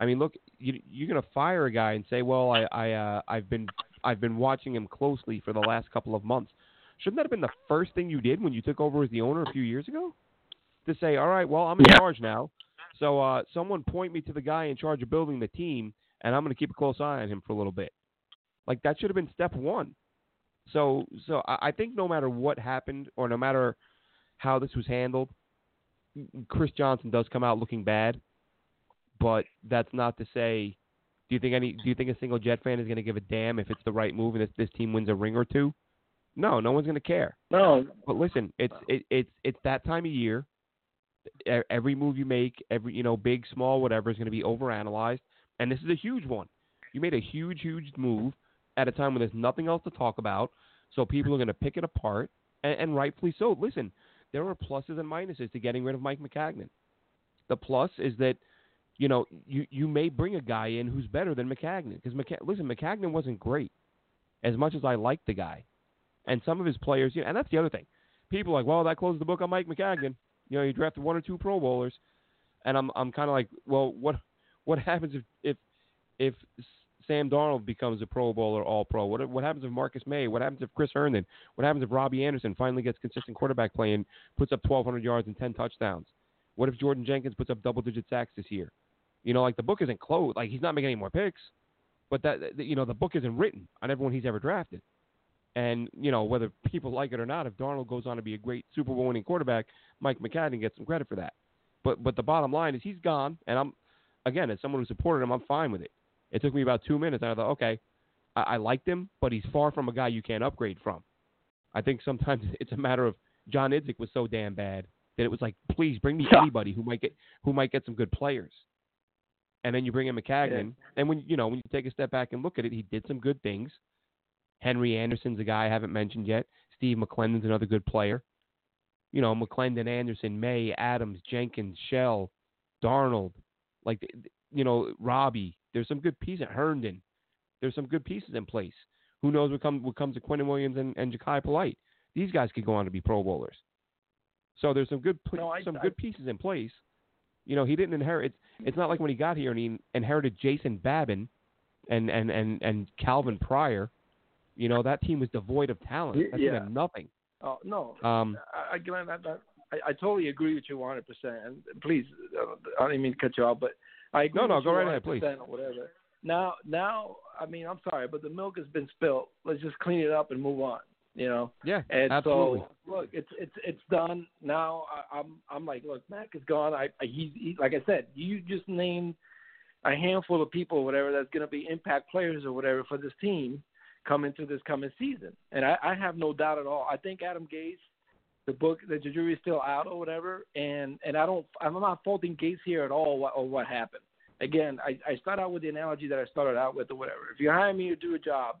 I mean, look, you, you're going to fire a guy and say, "Well, I, I, uh, I've been I've been watching him closely for the last couple of months. Shouldn't that have been the first thing you did when you took over as the owner a few years ago? To say, all right, well, I'm in Yeah. charge now, so uh, someone point me to the guy in charge of building the team, and I'm going to keep a close eye on him for a little bit. Like that should have been step one. So, so I, I think no matter what happened, or no matter how this was handled, Chris Johnson does come out looking bad. But that's not to say. Do you think any? Do you think a single Jet fan is going to give a damn if it's the right move and if this team wins a ring or two? No, no one's going to care. No, But listen, it's it, it's it's that time of year. Every move you make, every you know, big, small, whatever, is going to be overanalyzed, and this is a huge one. You made a huge, huge move at a time when there's nothing else to talk about, so people are going to pick it apart, and, and rightfully so. Listen, there are pluses and minuses to getting rid of Mike Maccagnan. The plus is that you know you you may bring a guy in who's better than Maccagnan because McC- listen, Maccagnan wasn't great as much as I liked the guy, and some of his players, you know, and that's the other thing. People are like, well, that closes the book on Mike Maccagnan. You know, you drafted one or two Pro Bowlers, and I'm I'm kind of like, well, what what happens if if if Sam Darnold becomes a Pro Bowler, All Pro? What what happens if Marcus Maye? What happens if Chris Herndon? What happens if Robbie Anderson finally gets consistent quarterback play and puts up 1,200 yards and 10 touchdowns? What if Jordan Jenkins puts up double digit sacks this year? You know, like the book isn't closed. Like he's not making any more picks, but that that- you know the book isn't written on everyone he's ever drafted. And you know whether people like it or not, if Darnold goes on to be a great Super Bowl winning quarterback, Mike Maccagnan gets some credit for that. But but the bottom line is he's gone, and I'm again as someone who supported him, I'm fine with it. It took me about two minutes, and I thought, okay, I, I liked him, but he's far from a guy you can't upgrade from. I think sometimes it's a matter of John Idzik was so damn bad that it was like, please bring me Yeah. anybody who might get who might get some good players. And then you bring in Maccagnan, and when you know when you take a step back and look at it, he did some good things. Henry Anderson's a guy I haven't mentioned yet. Steve McClendon's another good player. You know, McClendon, Anderson, Maye, Adams, Jenkins, Shell, Darnold, like you know, Robbie. There's some good pieces. Herndon. There's some good pieces in place. Who knows what comes what comes to Quinnen Williams and, and Jachai Polite? These guys could go on to be Pro Bowlers. So there's some good No, I- some I- good pieces in place. You know, he didn't inherit. It's, it's not like when he got here and he inherited Jason Babin and and and and Calvin Pryor. You know, that team was devoid of talent. That team Yeah. had nothing. oh no. Um, I, I, Glenn, I, I, I totally agree with you 100. percent And please, uh, I didn't mean to cut you off, but I agree. No, no, go right ahead, please. Or whatever. Now, now, I mean, I'm sorry, but the milk has been spilled. Let's just clean it up and move on. You know. yeah, And absolutely. so, look, it's it's it's done now. I, I'm I'm like, look, Mac is gone. I, I he's he, like I said, you just named a handful of people, or whatever, that's going to be impact players or whatever for this team coming through this coming season. And I, I have no doubt at all. I think Adam Gase, the book, the jury is still out or whatever. And and I don't, I'm not faulting Gase here at all or what happened. Again, I, I start out with the analogy that I started out with or whatever. If you hire me to do a job,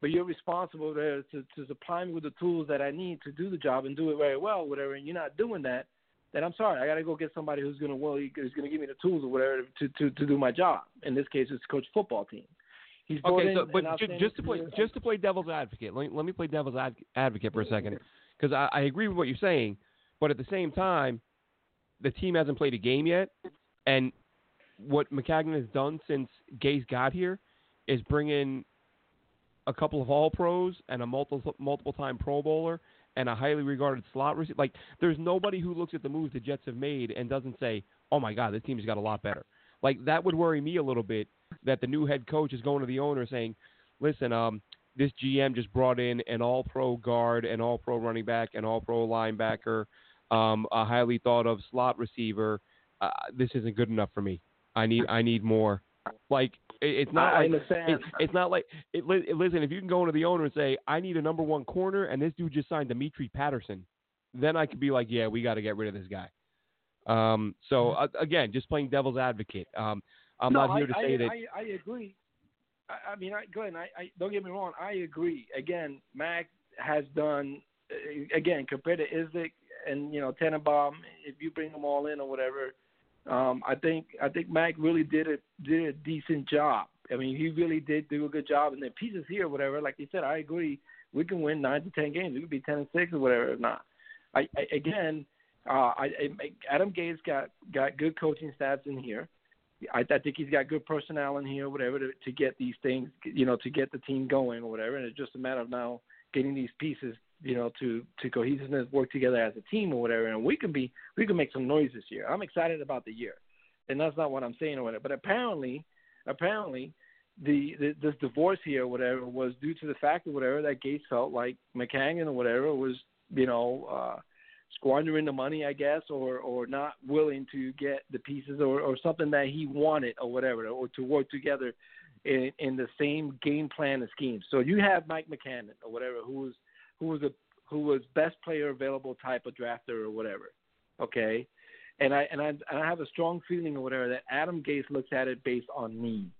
but you're responsible to, to to supply me with the tools that I need to do the job and do it very well, whatever, and you're not doing that, then I'm sorry. I got to go get somebody who's going to well, who's to give me the tools or whatever to to to do my job. In this case, it's coach football team. He's Okay, so but ju- just to play just to play devil's advocate, let me, let me play devil's ad- advocate for a second because I, I agree with what you're saying, but at the same time, the team hasn't played a game yet, and what Maccagnan has done since Gase got here is bring in a couple of All Pros and a multiple multiple time Pro Bowler and a highly regarded slot receiver. Like, there's nobody who looks at the moves the Jets have made and doesn't say, "Oh my God, this team's got a lot better." Like that would worry me a little bit that the new head coach is going to the owner saying, "Listen, um, this GM just brought in an All-Pro guard, an All-Pro running back, an All-Pro linebacker, um, a highly thought of slot receiver. Uh, this isn't good enough for me. I need I need more." Like it, it's not I like it, it's not like it, li- listen. If you can go into the owner and say, "I need a number one corner," and this dude just signed Dimitri Patterson, then I could be like, "Yeah, we got to get rid of this guy." Um, so uh, again, just playing devil's advocate. Um, I'm no, not here to I, say I, that. I, I agree. I, I mean, I, Glenn, I, I don't get me wrong. I agree. Again, Mac has done uh, again compared to Idzik and you know Tannenbaum. If you bring them all in or whatever, um, I think I think Mac really did a did a decent job. I mean, he really did do a good job. And the pieces here, whatever. Like you said, I agree. We can win nine to ten games. We could be ten and six or whatever. If not, I, I again, uh, I, I Adam Gase got got good coaching stats in here. I, I think he's got good personnel in here, whatever, to, to get these things, you know, to get the team going or whatever. And it's just a matter of now getting these pieces, you know, to to cohesiveness, work together as a team or whatever. And we can be, we can make some noise this year. I'm excited about the year, and that's not what I'm saying or whatever. But apparently, apparently, the, the this divorce here or whatever was due to the fact or whatever that Gase felt like Maccagnan or whatever was, you know. uh squandering the money, I guess, or or not willing to get the pieces or or something that he wanted or whatever, or to work together in in the same game plan and scheme. So you have Mike Maccagnan or whatever, who was who was a who was best player available type of drafter or whatever. Okay. And I and I and I have a strong feeling or whatever that Adam Gase looks at it based on need.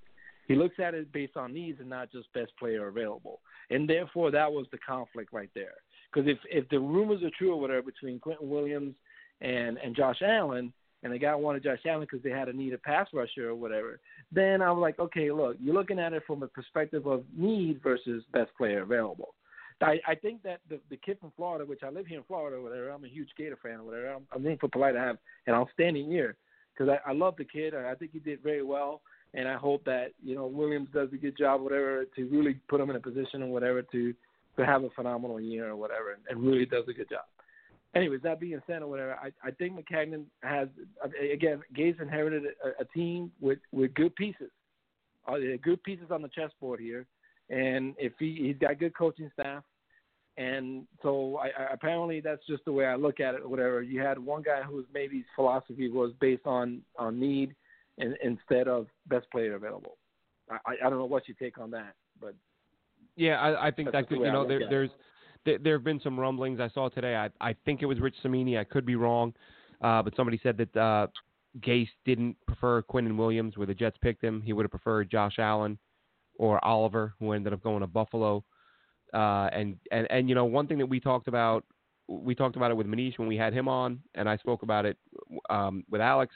He looks at it based on needs and not just best player available. And therefore that was the conflict right there. Because if if the rumors are true or whatever between Quinnen Williams and and Josh Allen, and the guy wanted Josh Allen because they had a need a pass rusher or whatever, then I was like, okay, look, you're looking at it from a perspective of need versus best player available. I, I think that the the kid from Florida, which I live here in Florida, or whatever, I'm a huge Gator fan, or whatever. I'm, I'm rooting for Polite to have an outstanding year because I, I love the kid. I, I think he did very well, and I hope that you know Williams does a good job, whatever, to really put him in a position or whatever to to have a phenomenal year or whatever, and, and really does a good job. Anyways, that being said or whatever, I, I think Maccagnan has again Gase inherited a, a team with with good pieces, uh, good pieces on the chessboard here, and if he he's got good coaching staff, and so I, I, apparently that's just the way I look at it. Or whatever you had one guy whose maybe his philosophy was based on on need, and, instead of best player available. I, I don't know what you take on that, but yeah, I, I think That's that could. You know, there, there's there, there have been some rumblings I saw today. I I think it was Rich Cimini. I could be wrong, uh, but somebody said that uh, Gase didn't prefer Quinnen Williams, where the Jets picked him. He would have preferred Josh Allen or Oliver, who ended up going to Buffalo. Uh, and and and you know, one thing that we talked about, we talked about it with Manish when we had him on, and I spoke about it um, with Alex.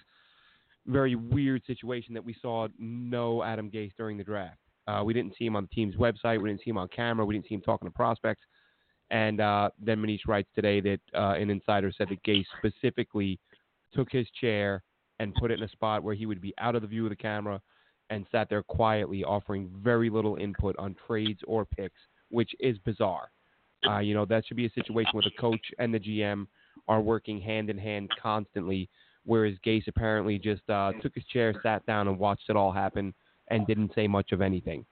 Very weird situation that we saw no Adam Gase during the draft. Uh, we didn't see him on the team's website. We didn't see him on camera. We didn't see him talking to prospects. And uh, then Manish writes today that uh, an insider said that Gase specifically took his chair and put it in a spot where he would be out of the view of the camera and sat there quietly, offering very little input on trades or picks, which is bizarre. Uh, you know, that should be a situation where the coach and the GM are working hand in hand constantly, whereas Gase apparently just uh, took his chair, sat down, and watched it all happen and didn't say much of anything.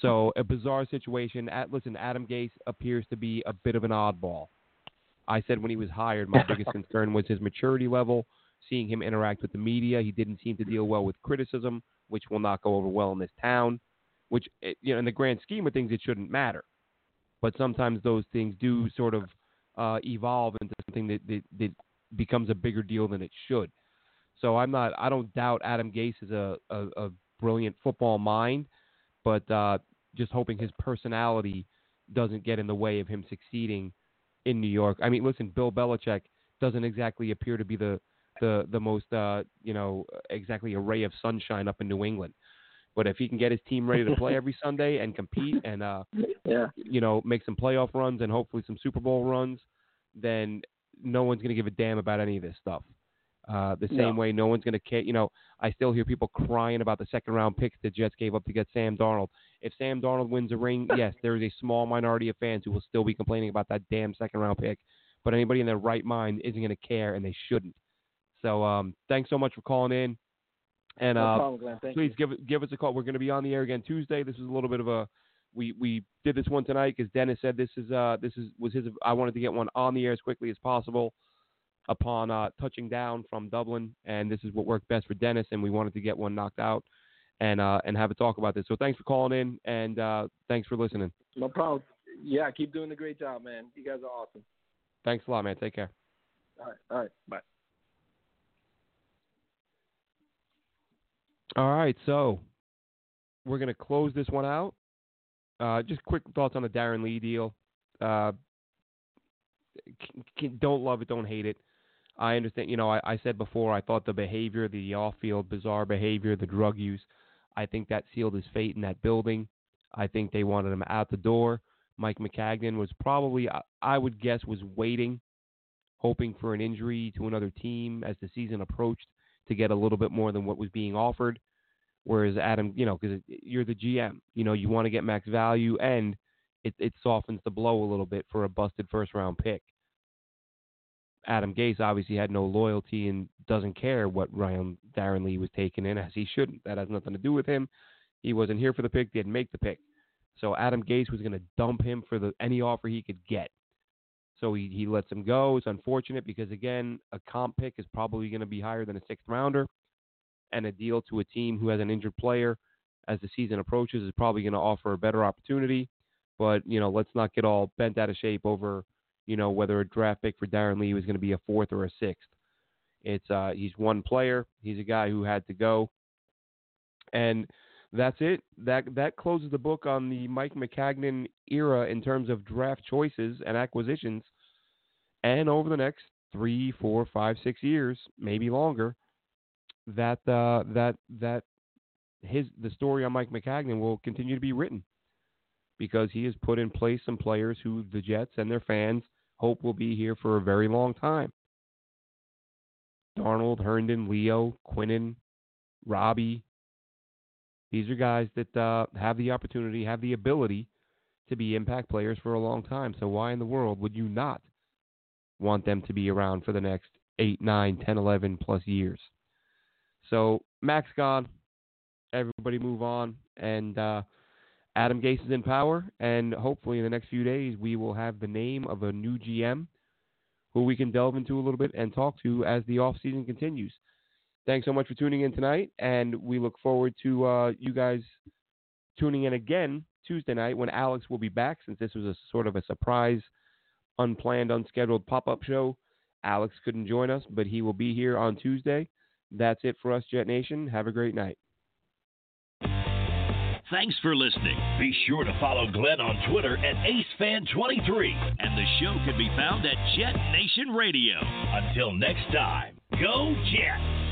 So a bizarre situation. At, listen, Adam Gase appears to be a bit of an oddball. I said when he was hired, my biggest concern was his maturity level. Seeing him interact with the media, he didn't seem to deal well with criticism, which will not go over well in this town. Which, eh, you know, in the grand scheme of things, it shouldn't matter. But sometimes those things do sort of uh, evolve into something that, that, that becomes a bigger deal than it should. So I'm not. I don't doubt Adam Gase is a, a, a brilliant football mind, but uh, just hoping his personality doesn't get in the way of him succeeding in New York. I mean, listen, Bill Belichick doesn't exactly appear to be the the the most uh, you know exactly a ray of sunshine up in New England. But if he can get his team ready to play every Sunday and compete and uh, yeah. you know make some playoff runs and hopefully some Super Bowl runs, then no one's going to give a damn about any of this stuff. Uh, the same no. way, no one's going to care. You know, I still hear people crying about the second round picks the Jets gave up to get Sam Darnold. If Sam Darnold wins a ring, yes, there is a small minority of fans who will still be complaining about that damn second round pick. But anybody in their right mind isn't going to care, and they shouldn't. So, um, thanks so much for calling in. And no uh, problem, please you. give give us a call. We're going to be on the air again Tuesday. This is a little bit of a we we did this one tonight because Dennis said this is uh this is was his. I wanted to get one on the air as quickly as possible upon uh, touching down from Dublin, and this is what worked best for Dennis, and we wanted to get one knocked out and uh, and have a talk about this. So thanks for calling in, and uh, thanks for listening. No problem. Yeah, keep doing a great job, man. You guys are awesome. Thanks a lot, man. Take care. All right. All right. Bye. All right. So we're gonna close this one out. Uh, just quick thoughts on the Darron Lee deal. Uh, don't love it, don't hate it. I understand. You know, I, I said before I thought the behavior, the off-field bizarre behavior, the drug use, I think that sealed his fate in that building. I think they wanted him out the door. Mike Maccagnan was probably, I would guess, was waiting, hoping for an injury to another team as the season approached to get a little bit more than what was being offered. Whereas Adam, you know, because you're the GM, you know, you want to get max value, and it it softens the blow a little bit for a busted first round pick. Adam Gase obviously had no loyalty and doesn't care what Ryan Darron Lee was taken in, as he shouldn't. That has nothing to do with him. He wasn't here for the pick; didn't make the pick. So Adam Gase was going to dump him for the any offer he could get. So he he lets him go. It's unfortunate because again, a comp pick is probably going to be higher than a sixth rounder, and a deal to a team who has an injured player as the season approaches is probably going to offer a better opportunity. But you know, let's not get all bent out of shape over you know whether a draft pick for Darron Lee was going to be a fourth or a sixth. It's uh, he's one player. He's a guy who had to go, and that's it. That that closes the book on the Mike Maccagnan era in terms of draft choices and acquisitions. And over the next three, four, five, six years, maybe longer, that uh, that that his the story on Mike Maccagnan will continue to be written because he has put in place some players who the Jets and their fans hope will be here for a very long time. Darnold, Herndon, Leo, Quinnen, Robbie, these are guys that uh, have the opportunity, have the ability to be impact players for a long time. So why in the world would you not want them to be around for the next 8, 9, 10, 11 plus years? So Max gone. Everybody move on. And uh, Adam Gase is in power. And hopefully in the next few days, we will have the name of a new GM who we can delve into a little bit and talk to as the offseason continues. Thanks so much for tuning in tonight, and we look forward to uh, you guys tuning in again Tuesday night when Alex will be back. Since this was a sort of a surprise, unplanned, unscheduled pop-up show, Alex couldn't join us, but he will be here on Tuesday. That's it for us, Jet Nation. Have a great night. Thanks for listening. Be sure to follow Glenn on Twitter at AceFan23. And the show can be found at Jet Nation Radio. Until next time, go Jets!